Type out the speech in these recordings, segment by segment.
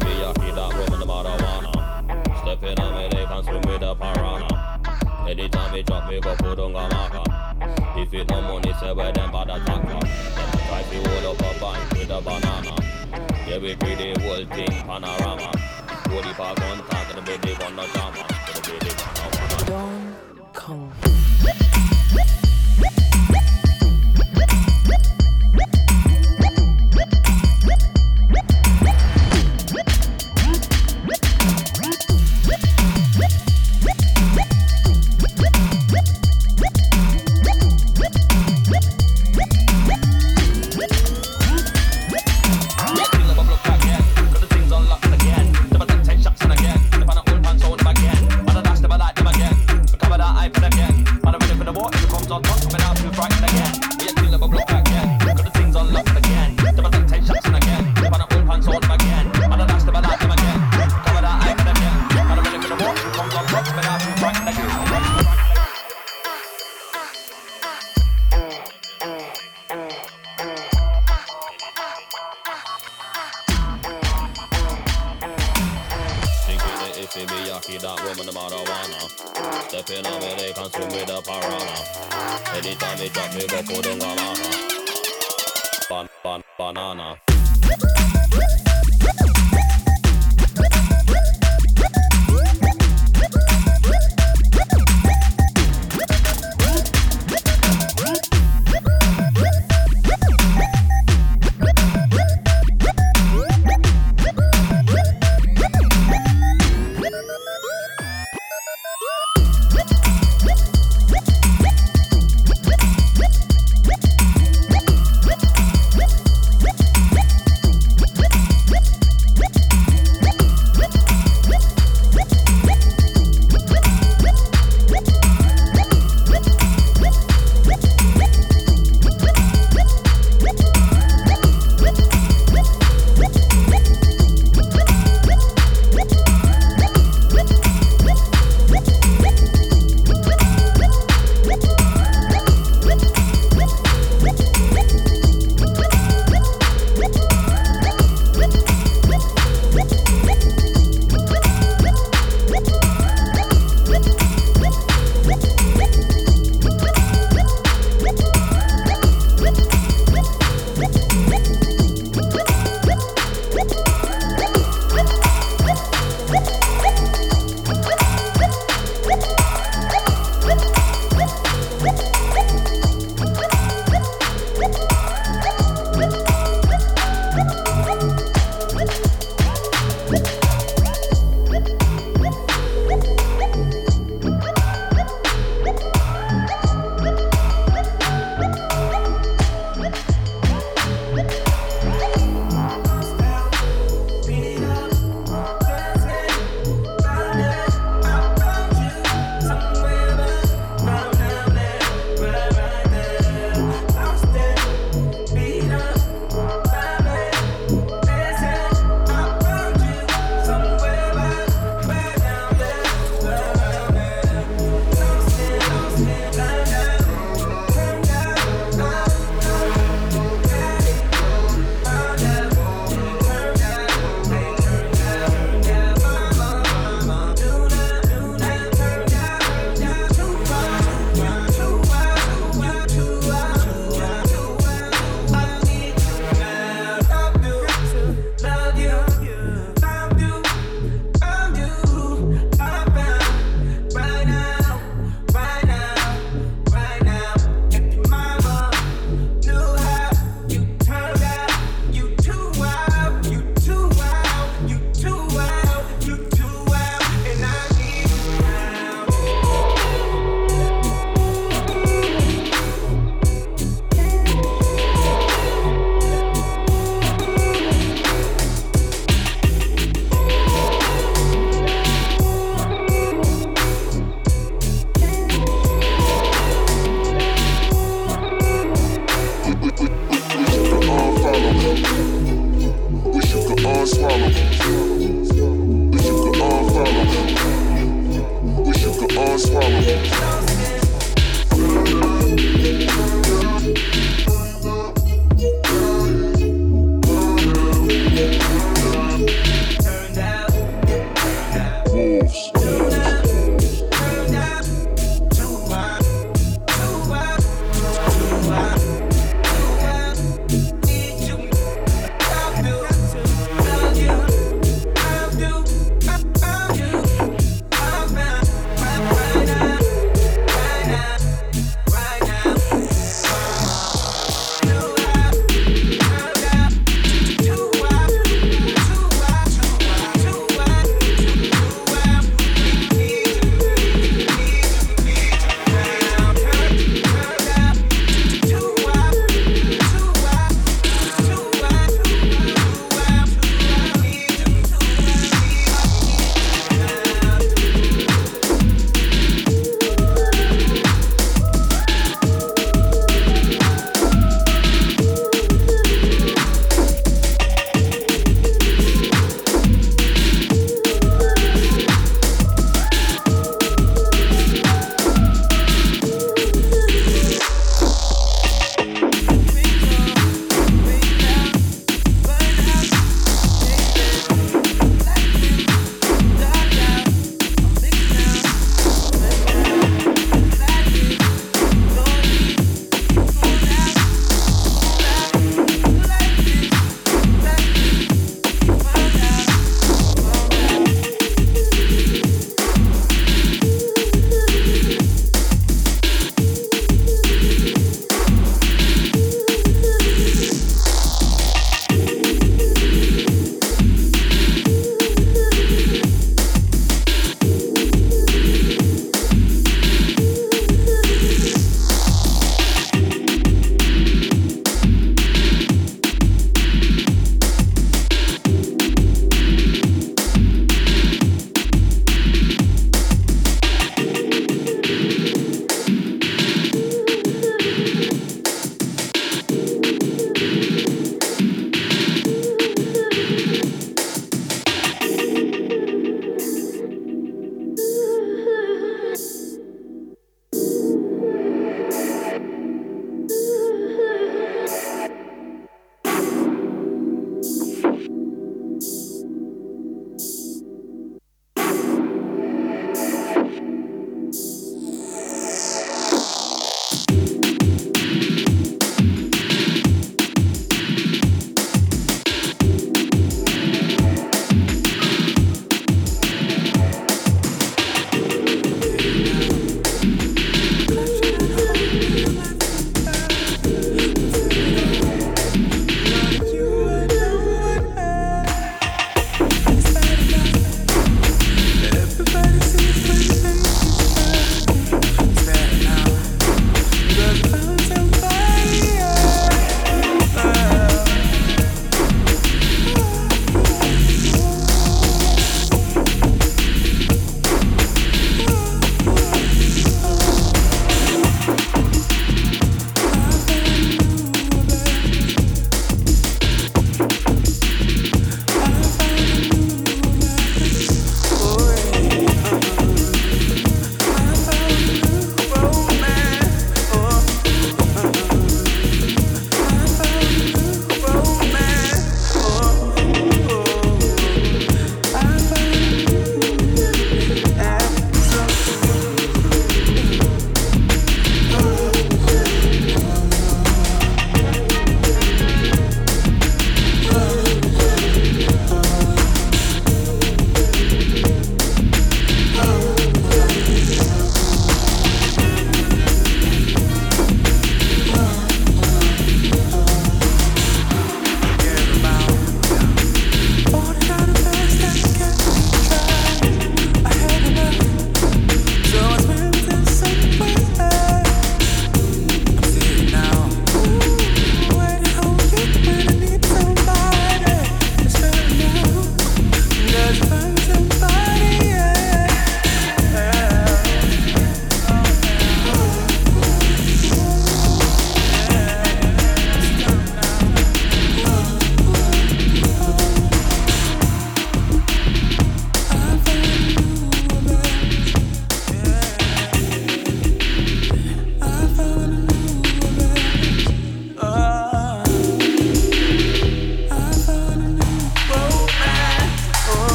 yaki that woman the marijuana. Stepping on me they consume with the piranha. Anytime me drop me go put on gamaka. If it no money say where them bad attacker. Them try to hold up a bank with a banana. Yeah we treat the whole thing panorama. Body for contact and the baby on the drama. On Don't come.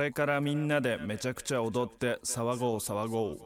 れからみんなでめちゃくちゃ踊って騒ごう騒ごう。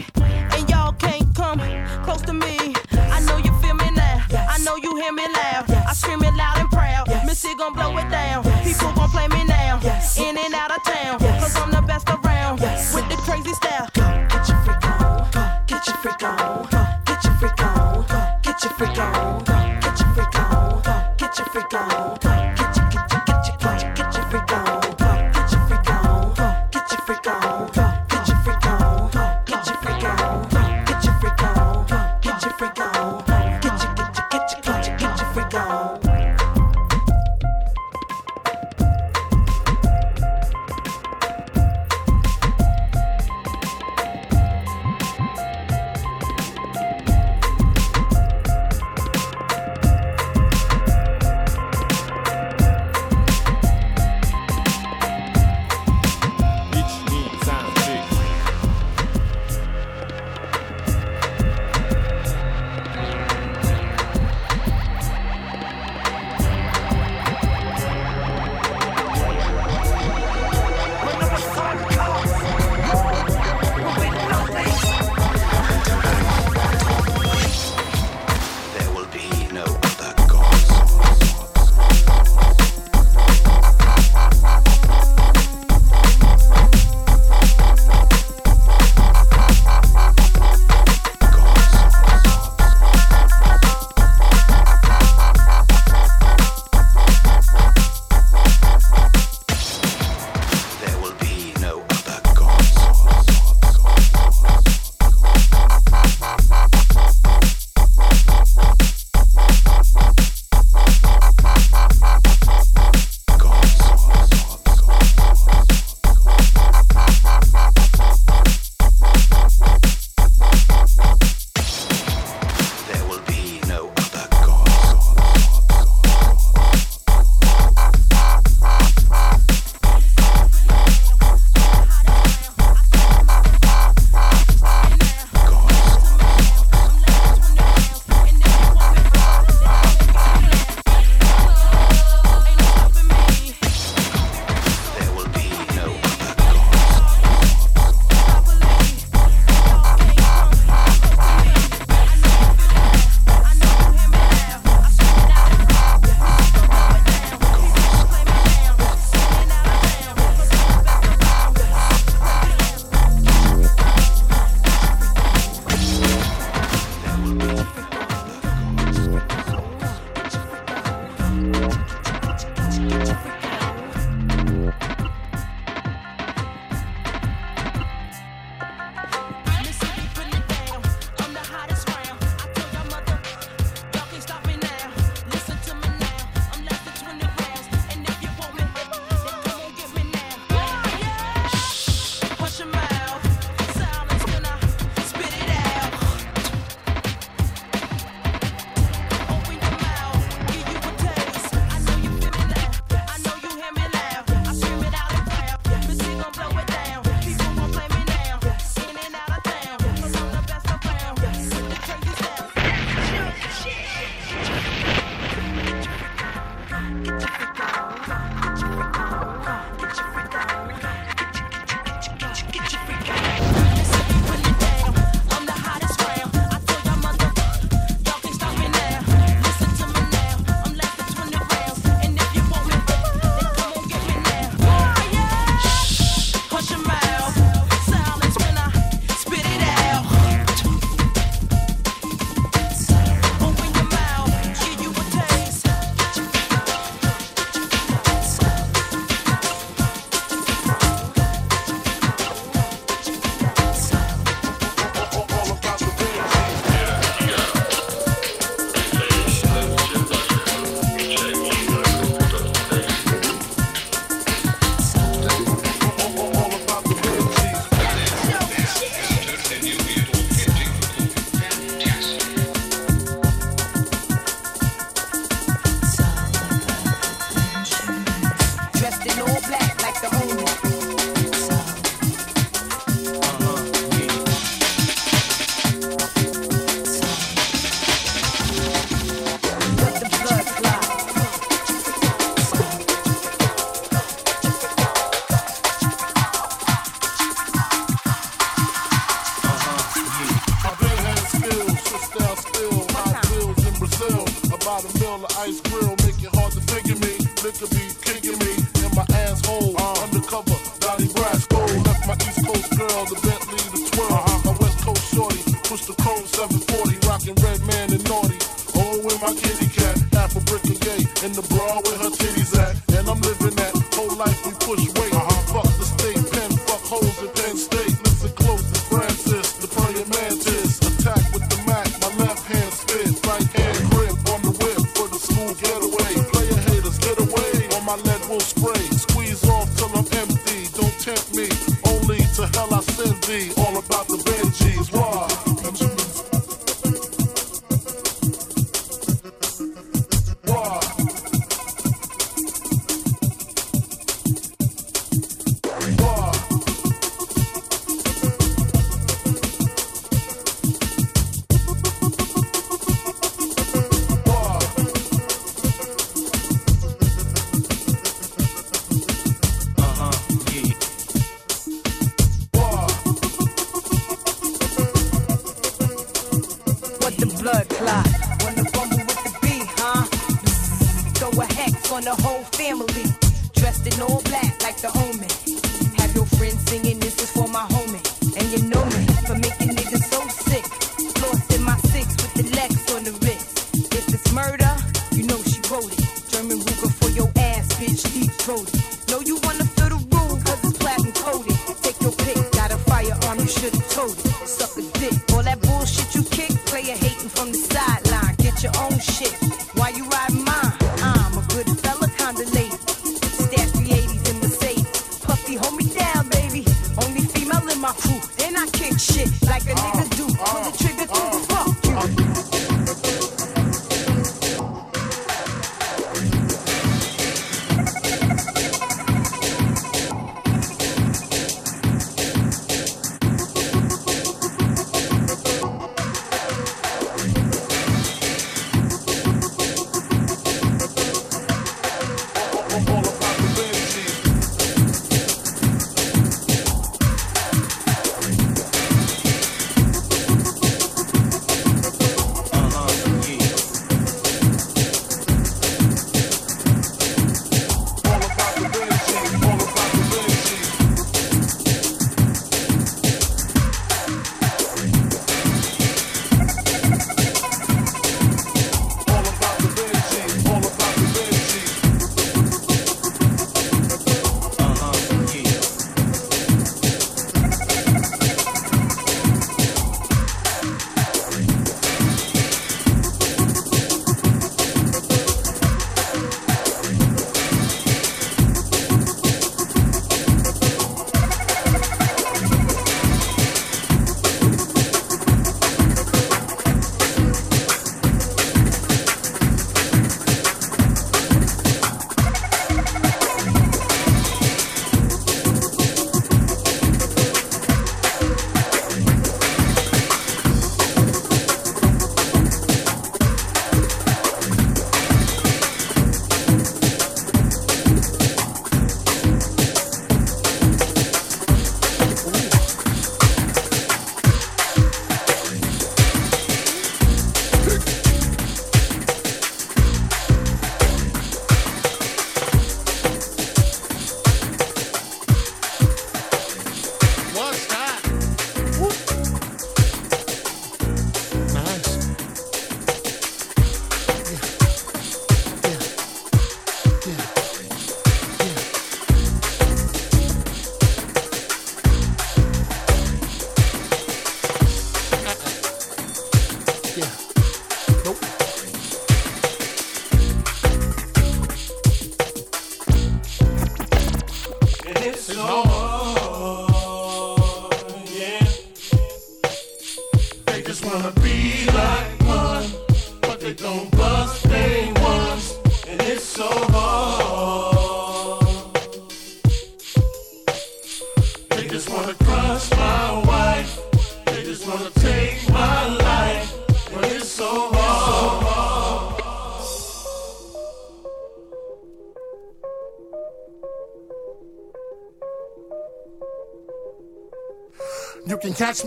And y'all can't come close to me. I know you feel me now. I know you hear me loud. I scream it loud and proud. Missy gon' blow it down. People gon' play me now. In and out of town. Cause I'm the best around. With the crazy style. Get your freak on. Get your freak on. Get your freak on. Get your freak on. Get your freak on. Get your freak on.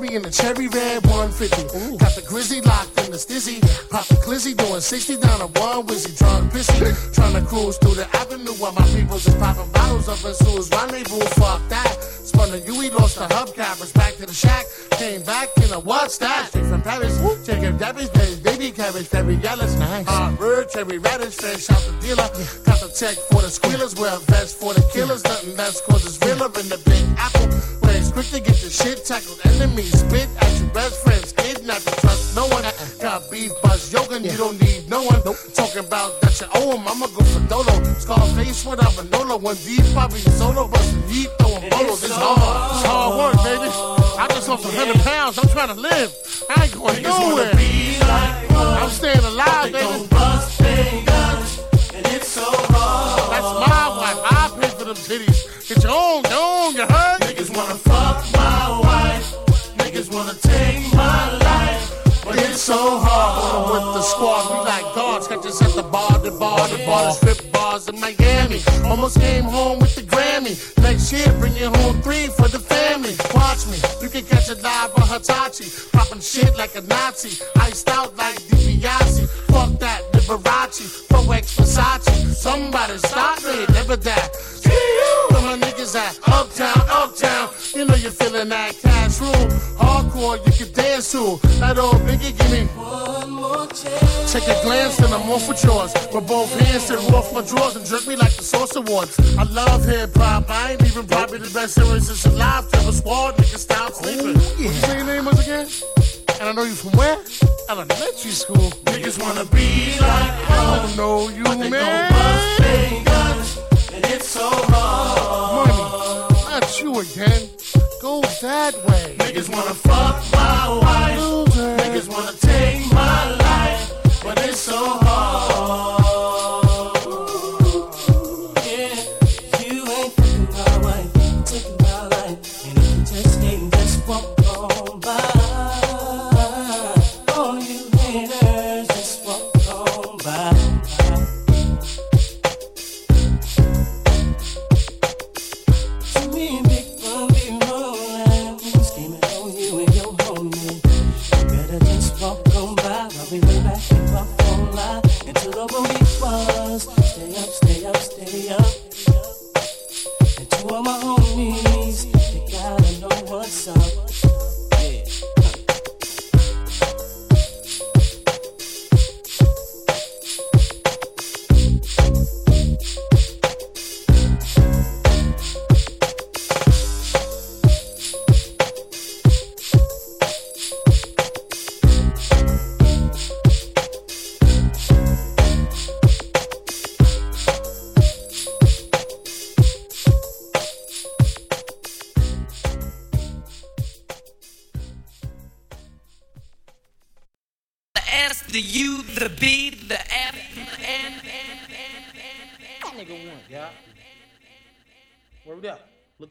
Can in the cherry red 150. Got the grizzly locked in the stizzy. Pop the glizzy doing 60 down a one wizzy. Drunk pissy. Trying to cruise through the avenue while my people just popping bottles up in Sue's rendezvous. Fuck that. Spun the UE, lost the hubcappers. Back to the shack. Came back in a what's that? Straight from Paris. Chicken Debbie's baby, baby cabbage, very yellow. Nice. Hot bird, cherry radish, fresh out the dealer. Got the check for the squealers, wear a vest for the killers. Nothing less cause it's realer in the big apple. Shit tackled. Enemies spit at your best friends. Kidnap you, trust no one. Uh-uh. Got beef, buzz, yoga, you don't need no one. Talking about that you owe him, I'ma go for Dolo. Scarface without Manolo. One deep, probably solo, but deep throwing bolos. It's hard. It's hard work, baby. I just lost 100 pounds. I'm trying to live. I ain't going nowhere. I'm staying alive, baby. That's my wife. I pay for them titties. Get your own, your own, you heard? Squad, we like dogs. Catch us at the bar, the bar, the bar, the strip bars in Miami. Almost came home with the Grammy. Next year, bring you home three for the family. Watch me, you can catch a live on Hitachi. Popping shit like a Nazi. Iced out like DiBiase. Fuck that, Liberace. Pro X Versace. Somebody stop me, never that. Where my niggas at? Uptown, uptown. You know you're feeling that cash rule. Hardcore, you can dance to. That old biggie, give me one more chance. Take a glance, and I'm off with yours. With both hands and off my drawers and jerk me like the Source Awards. I love hip hop. I ain't even probably the best lyricist alive. Tell a squad, niggas stop sleeping. What you say your name was again? And I know you from where? Elementary school. Niggas wanna be like I don't know you, man. And it's so hard. Money, not you again. Go that way. Niggas wanna fuck my wife. Niggas wanna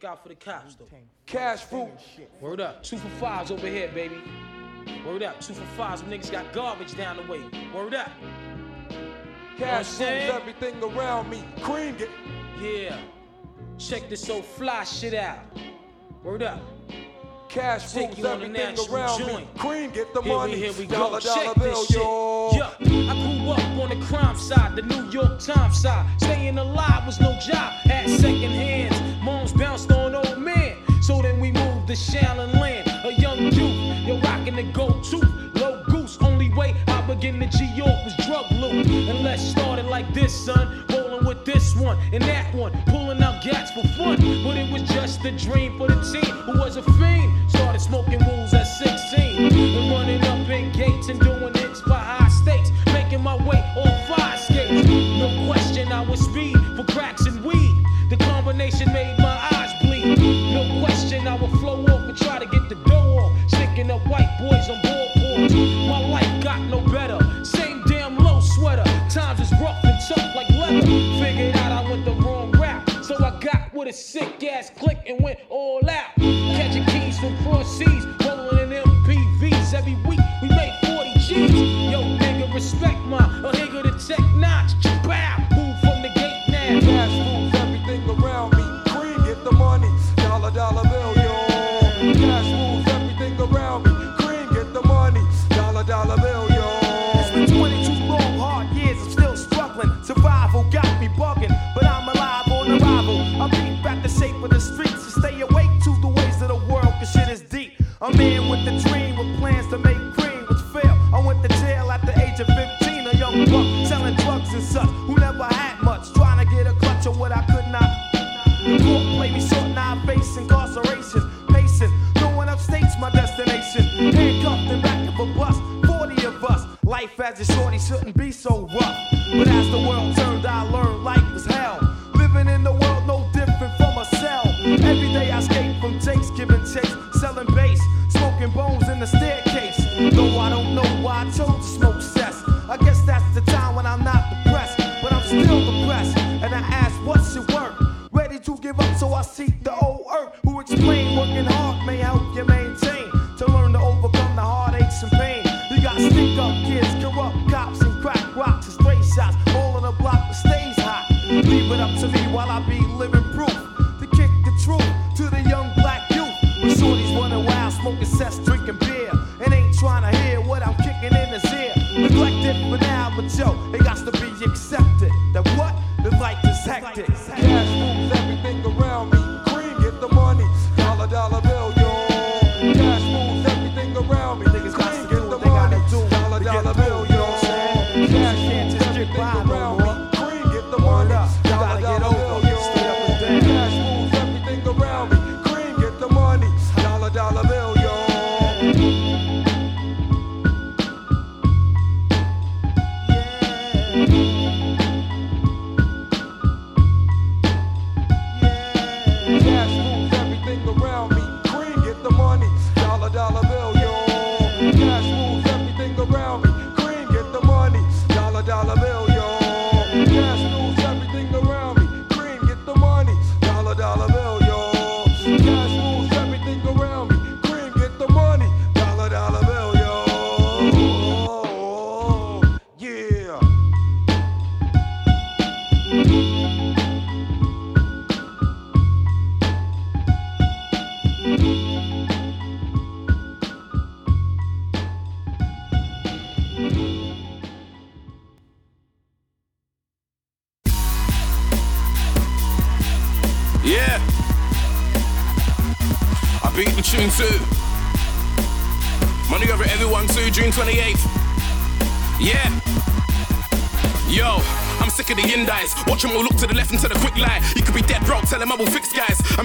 Look out for the cops, though. Cash fruit. Word up. Two for fives over here, baby. Word up. Two for fives. Them niggas got garbage down the way. Word up. Cash You know what everything around me. Cream it. Yeah. Check this old fly shit out. Word up. Cash Take rules you on a everything natural around me. joint. Cream get the Here money. we, here we dollar, go. dollar Check bill, this shit. yo. Yeah, I grew up on the crime side, the New York Times side. Staying alive was no job, had second hands. Moms bounced on old man. So then we moved to Shaolin Land, a young youth. You're rocking the go-to, low goose. Only way I begin to G York was drug loot. And let's start it like this, son. Rolling with this one and that one, pulling out gats for fun. But it was just a dream for the team who was a fiend. Started smoking rules at 16 and running up in gates and doing sick ass click and went all out. As a shorty shouldn't be so rough. But as the world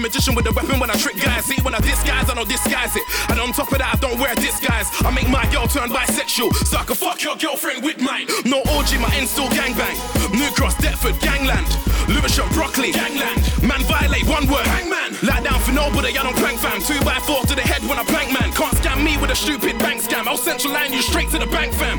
Magician with a weapon when I trick guys. See, when I disguise, I don't disguise it. And on top of that, I don't wear disguise. I make my girl turn bisexual, so I can fuck your girlfriend with mine. No orgy, my end gangbang. New Cross, Deptford, gangland. Lewisham, Broccoli, gangland. Man violate one word, hangman. Lie down for nobody, I don't plank fam. Two by four to the head when I plank man. Can't scam me with a stupid bank scam. I'll central line you straight to the bank fam.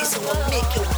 It's gonna make you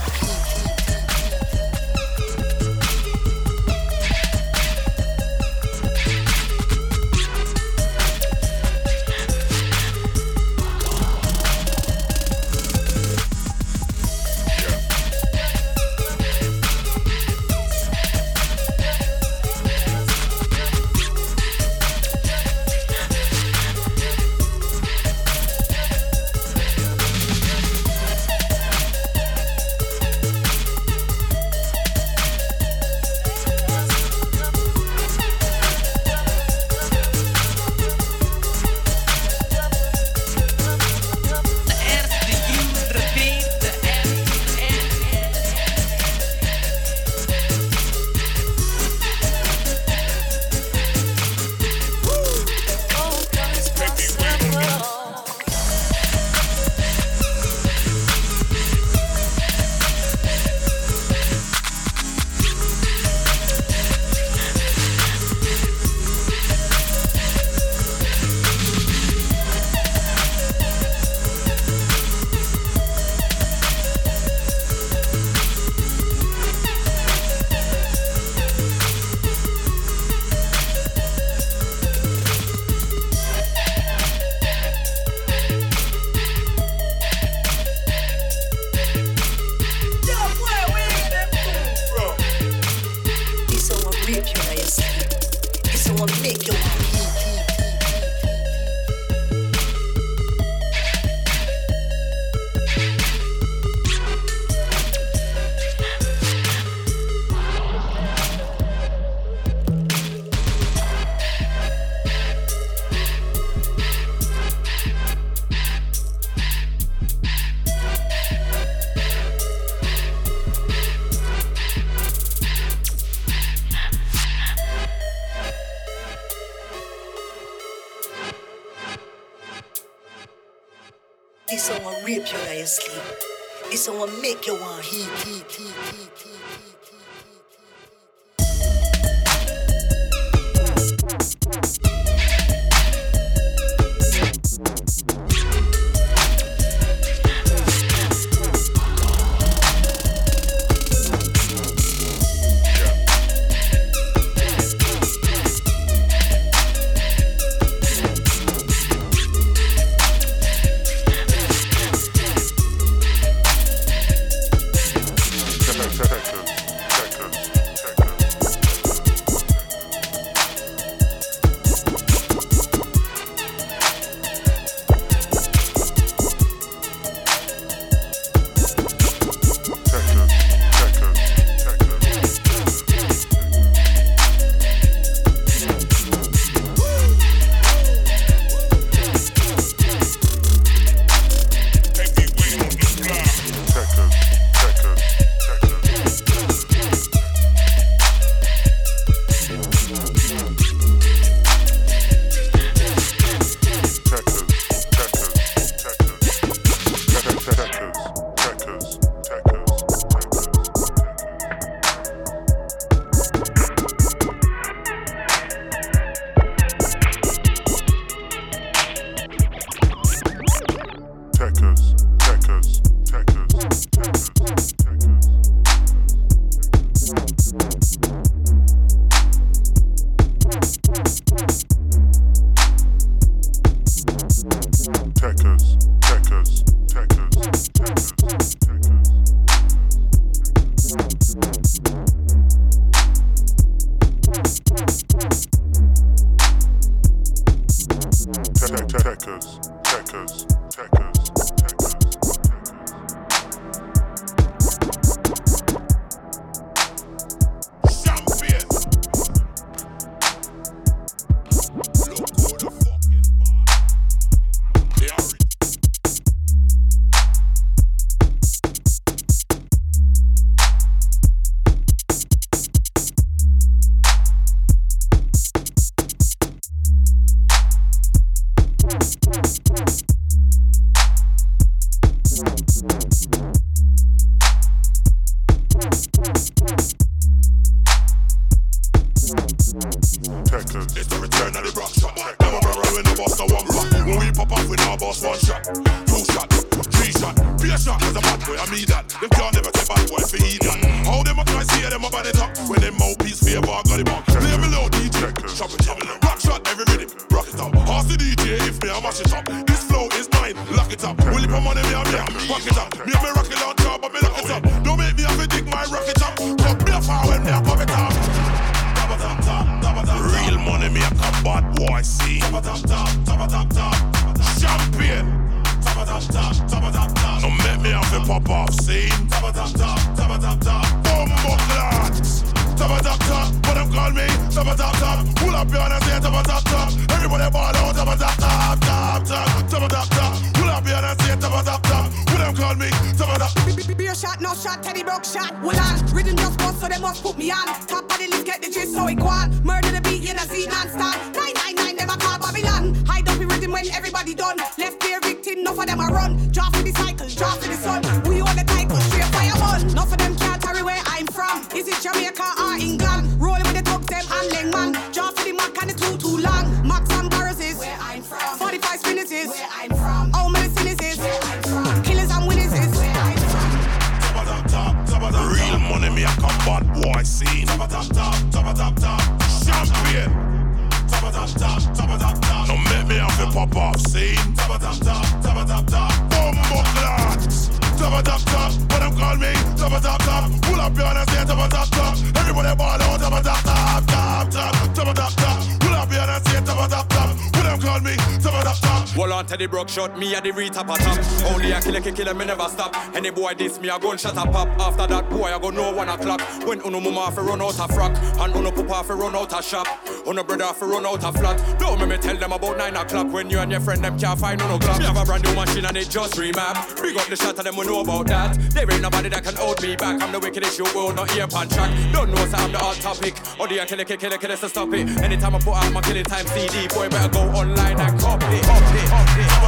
Any boy diss me, a gun shut up pop. After that, boy, I go know one o'clock. When uno mama fi run out of frock, and uno papa fi run out a shop. Uno brother fi run out a flat. Don't make me tell them about nine o'clock when you and your friend them can't find uno clock. Me have a brand new machine and it just remap. Big up the shot of them, we know about that. There ain't nobody that can hold me back. I'm the wickedest you will not hear pan track. Don't know, so I'm the hot topic. Oh, or the killer, killer, killer, killer, so stop it. Anytime I put out my killing time CD, boy, better go online and copy. copy, copy.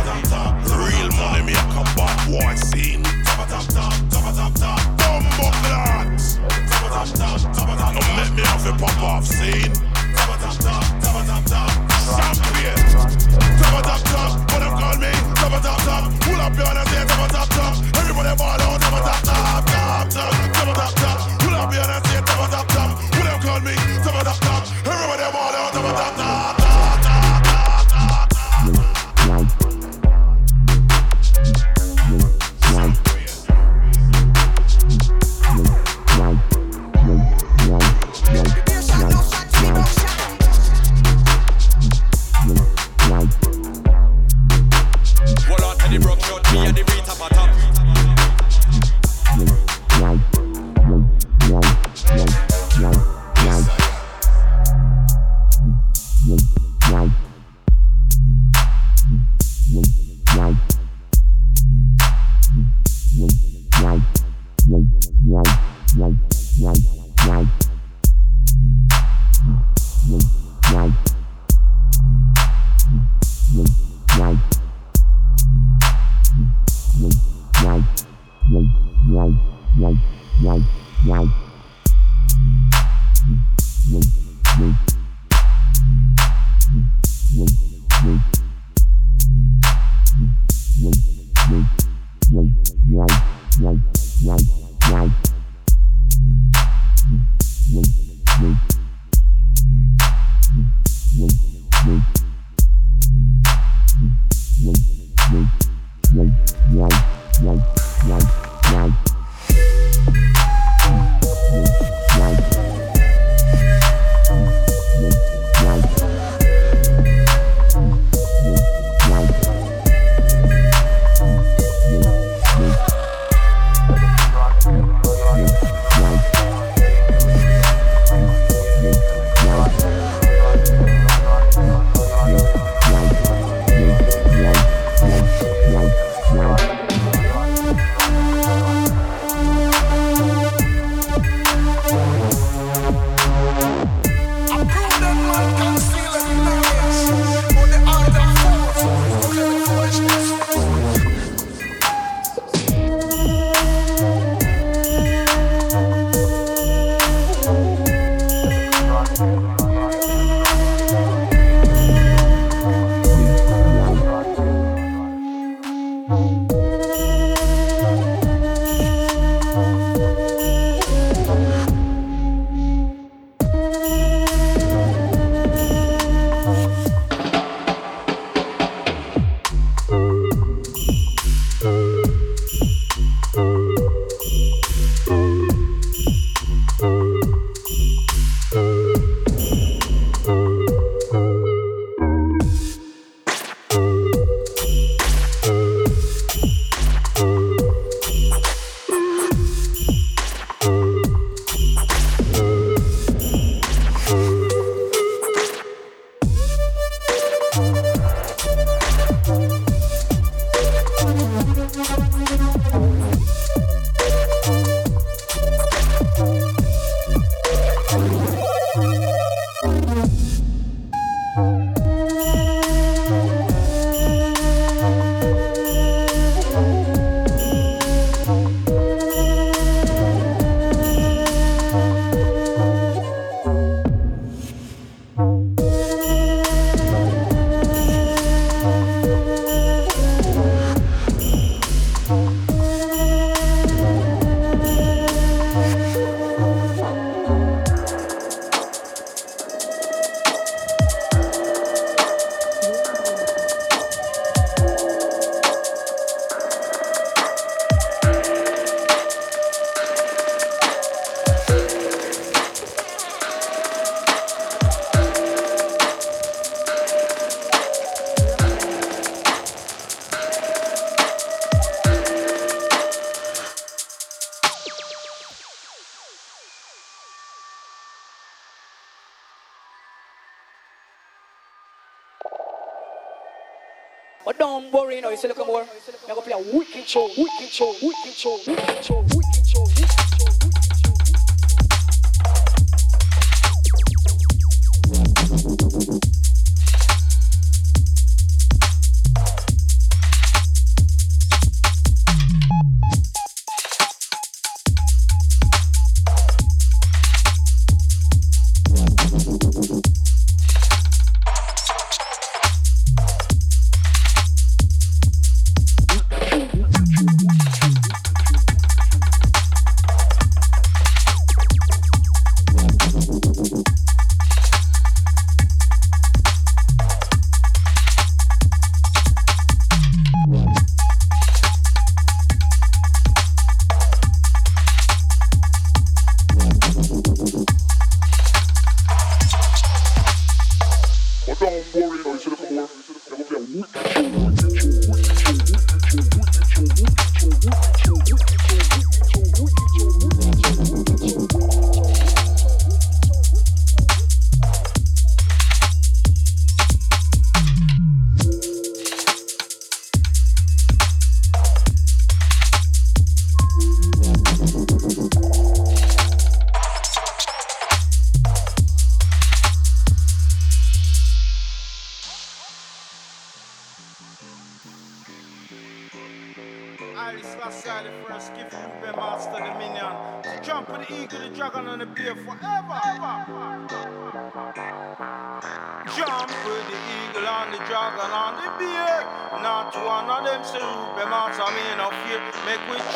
Real money make a boy scene. Pop off scene.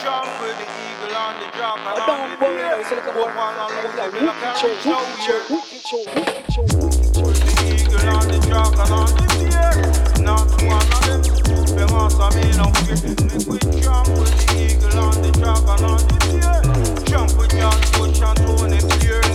jump with the eagle on the drop and on the deer. Put one on the middle of the show With the eagle on the drop and on the. Not one of them. Them also mean I'm. Make we jump with the eagle on the drop and on the pier. Jump with John Bush and Tony Clear.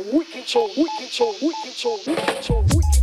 wicked, so wicked, so wicked, so wicked, so wicked.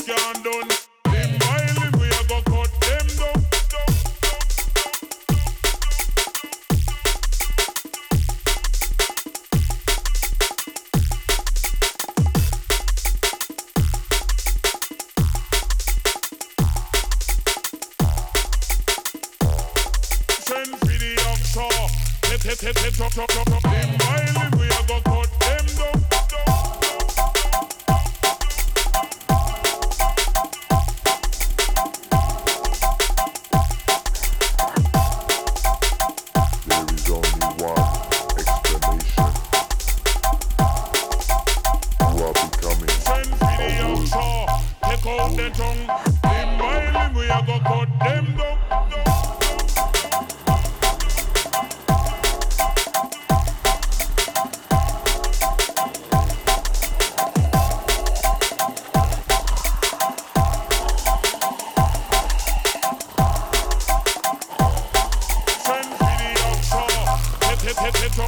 Can't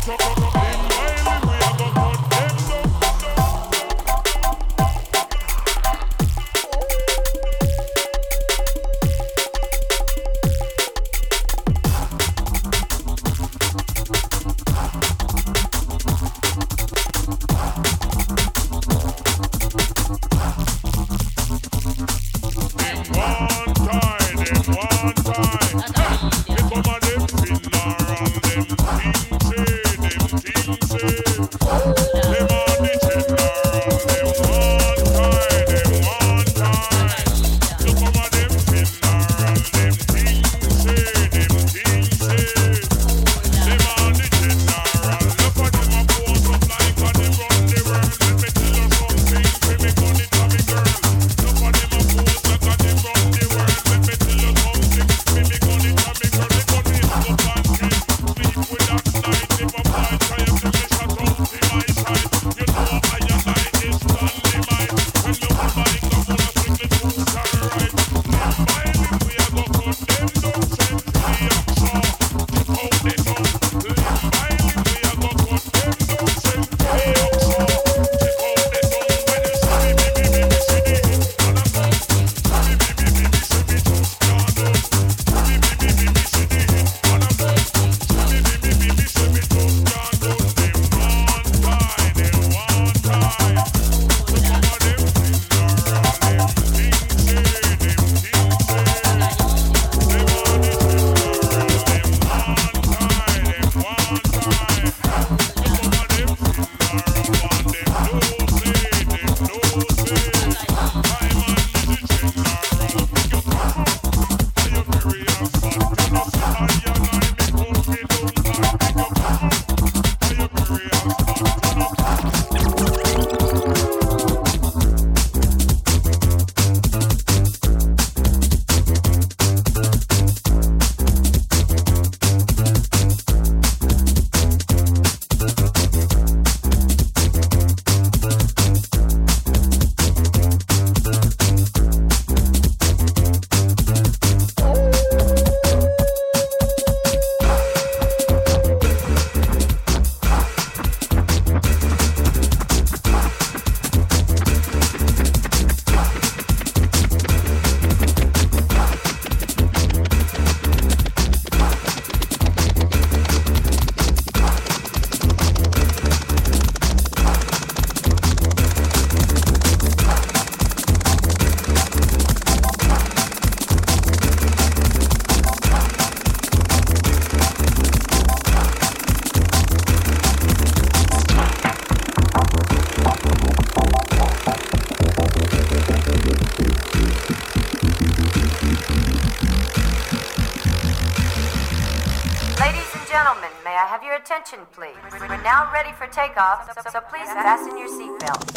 hit, hit, drop, please. We're now ready for takeoff, so, so please fasten your seatbelt.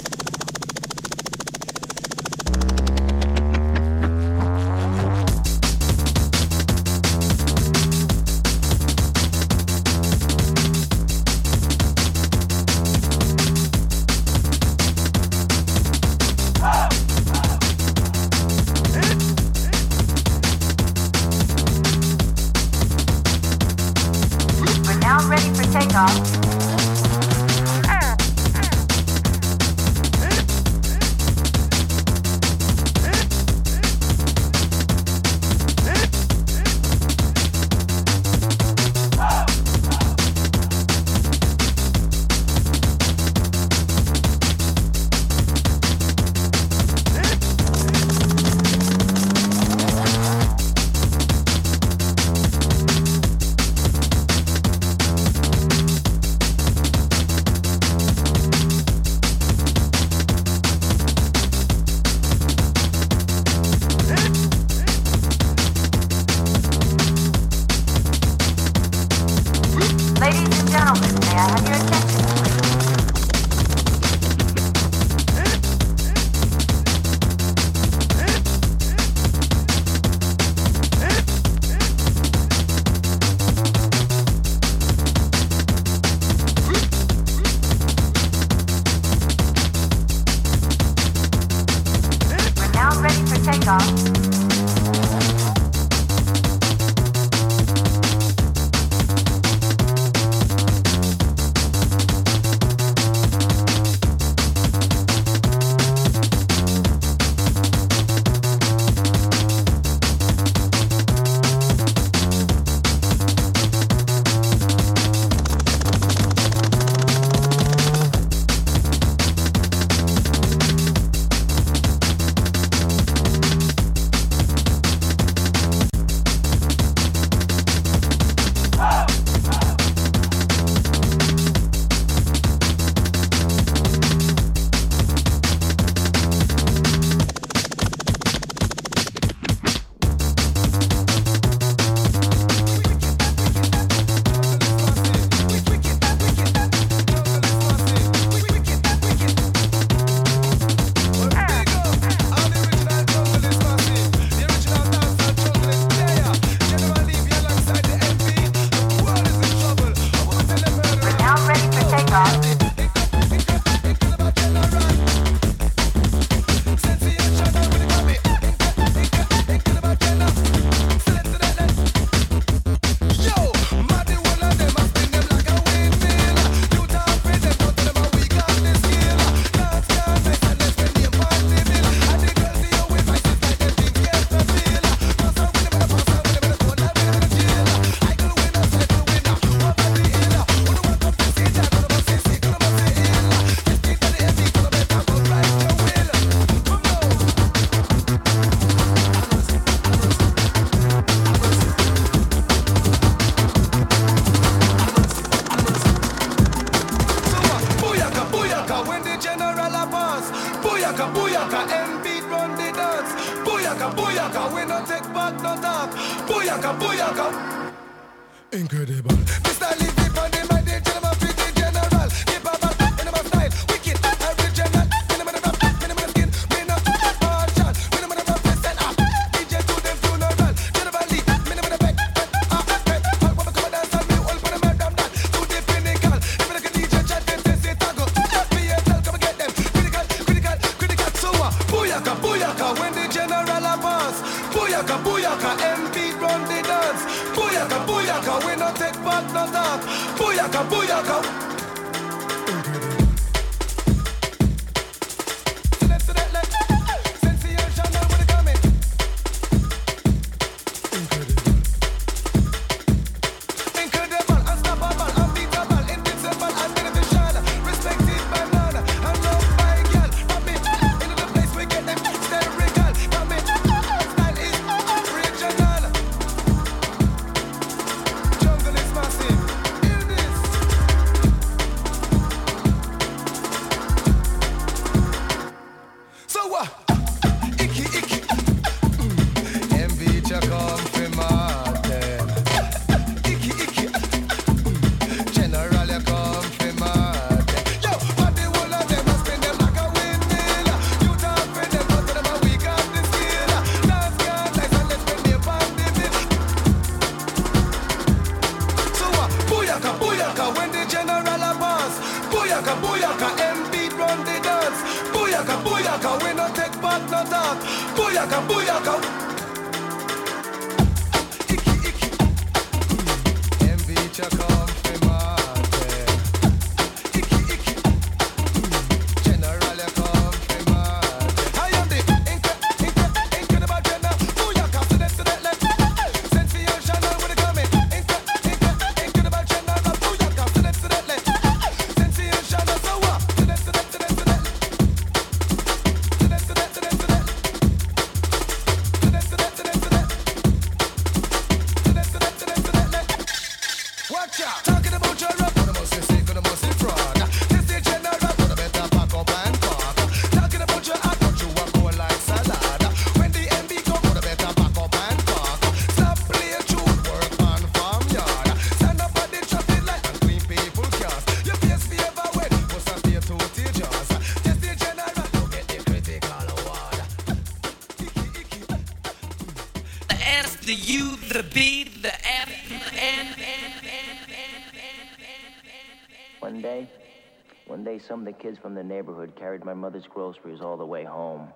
kids from the neighborhood carried my mother's groceries all the way home.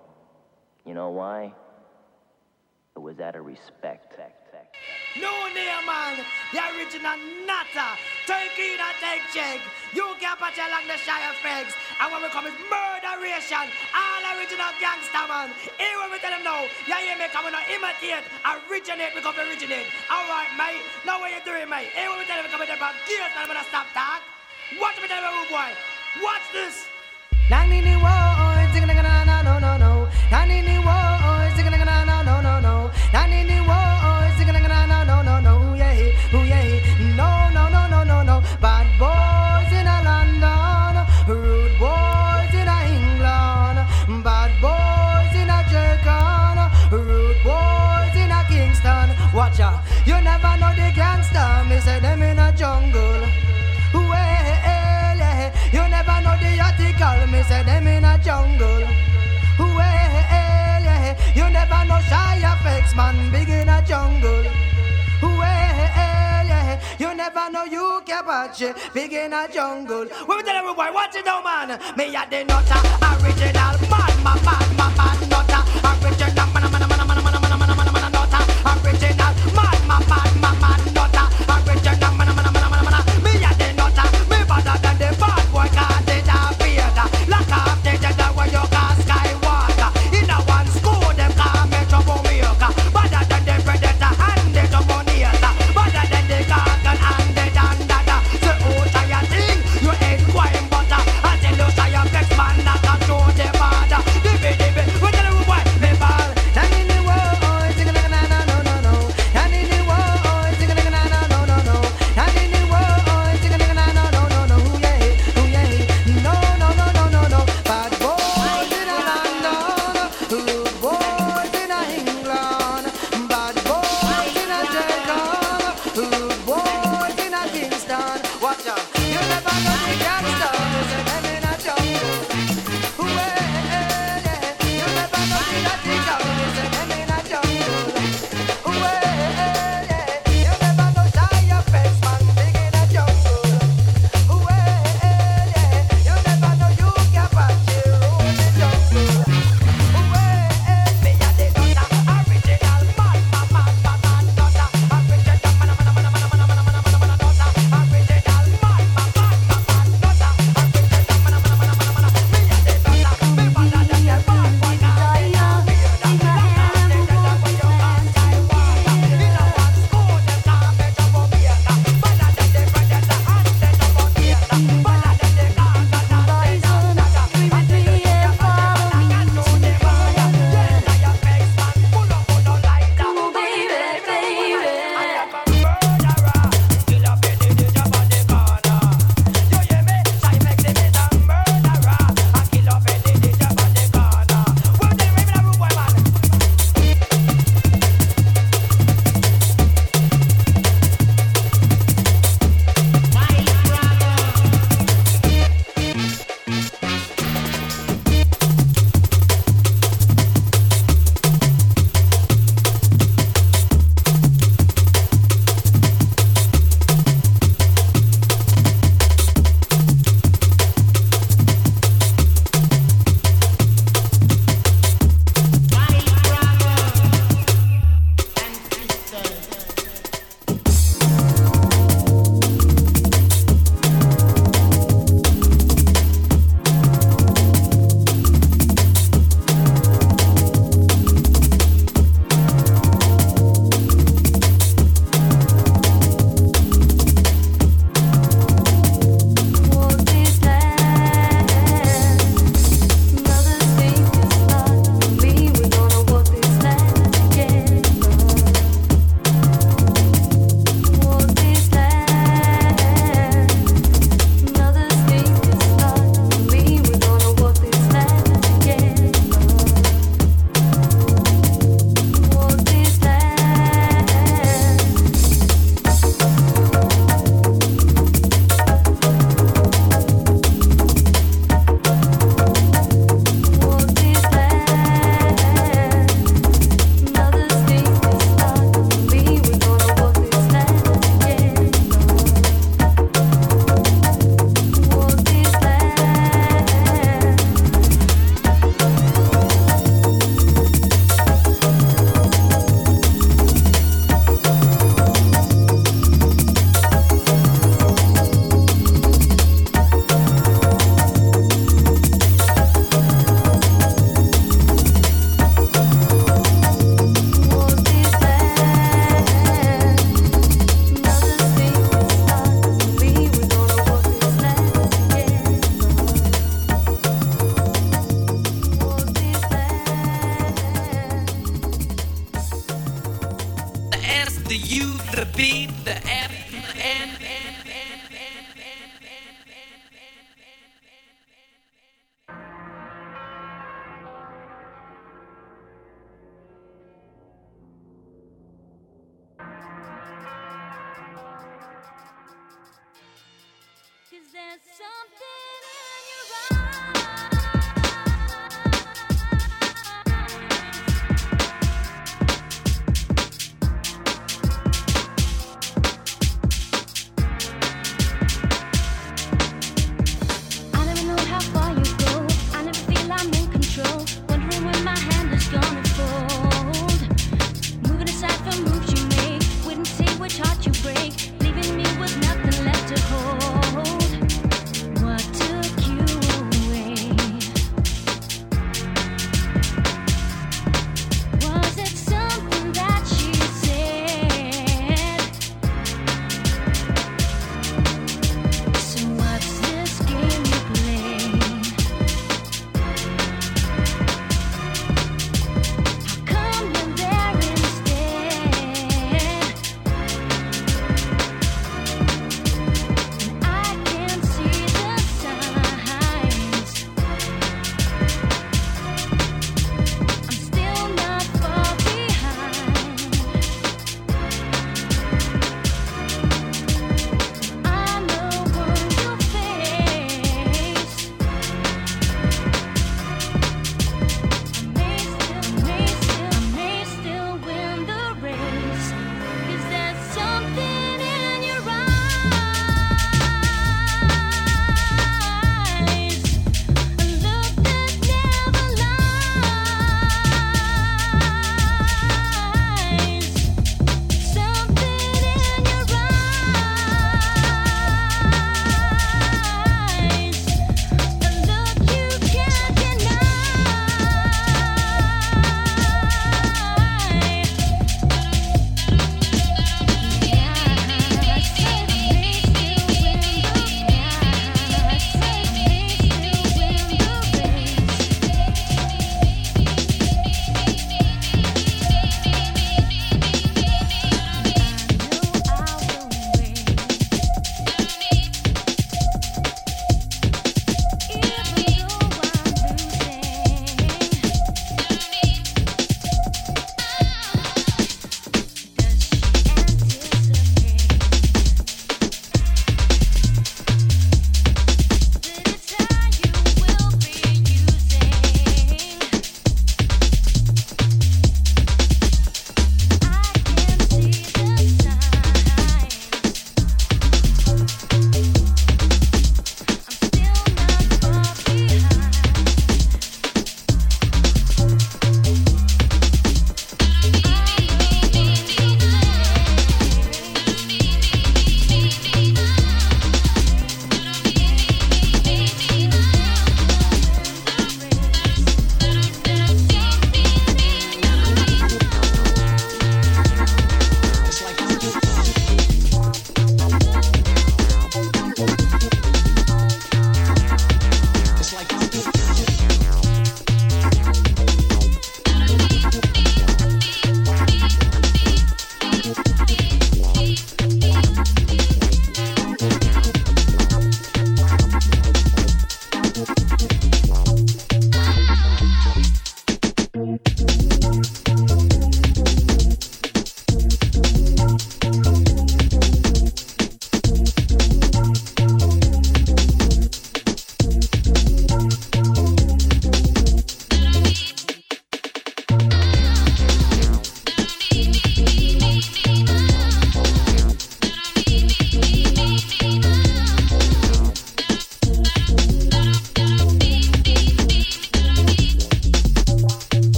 You know why? It was out of respect. No, near man, the original nutter. Take in and take check. You can't put your along the shy Fegs. And when we come with murderation, all original gangster man. Here when we tell them now, yeah, you may come and imitate, originate, because originate. All right, mate. Now what you doing, mate? Here when we tell them come with them, gears, and I'm gonna stop talk. Watch me tell them, boy. Watch this. Nani ni wo, oh, no no no no. Nani. man big in a jungle. You never know you can watch it. Big in a jungle. We tell everybody, what you now, man. Me at the nutter, original man, my man, my man, nutter, original man, man, man, man, man, man, man, man, man, nutter, original man, man, man.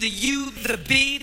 The U, the B,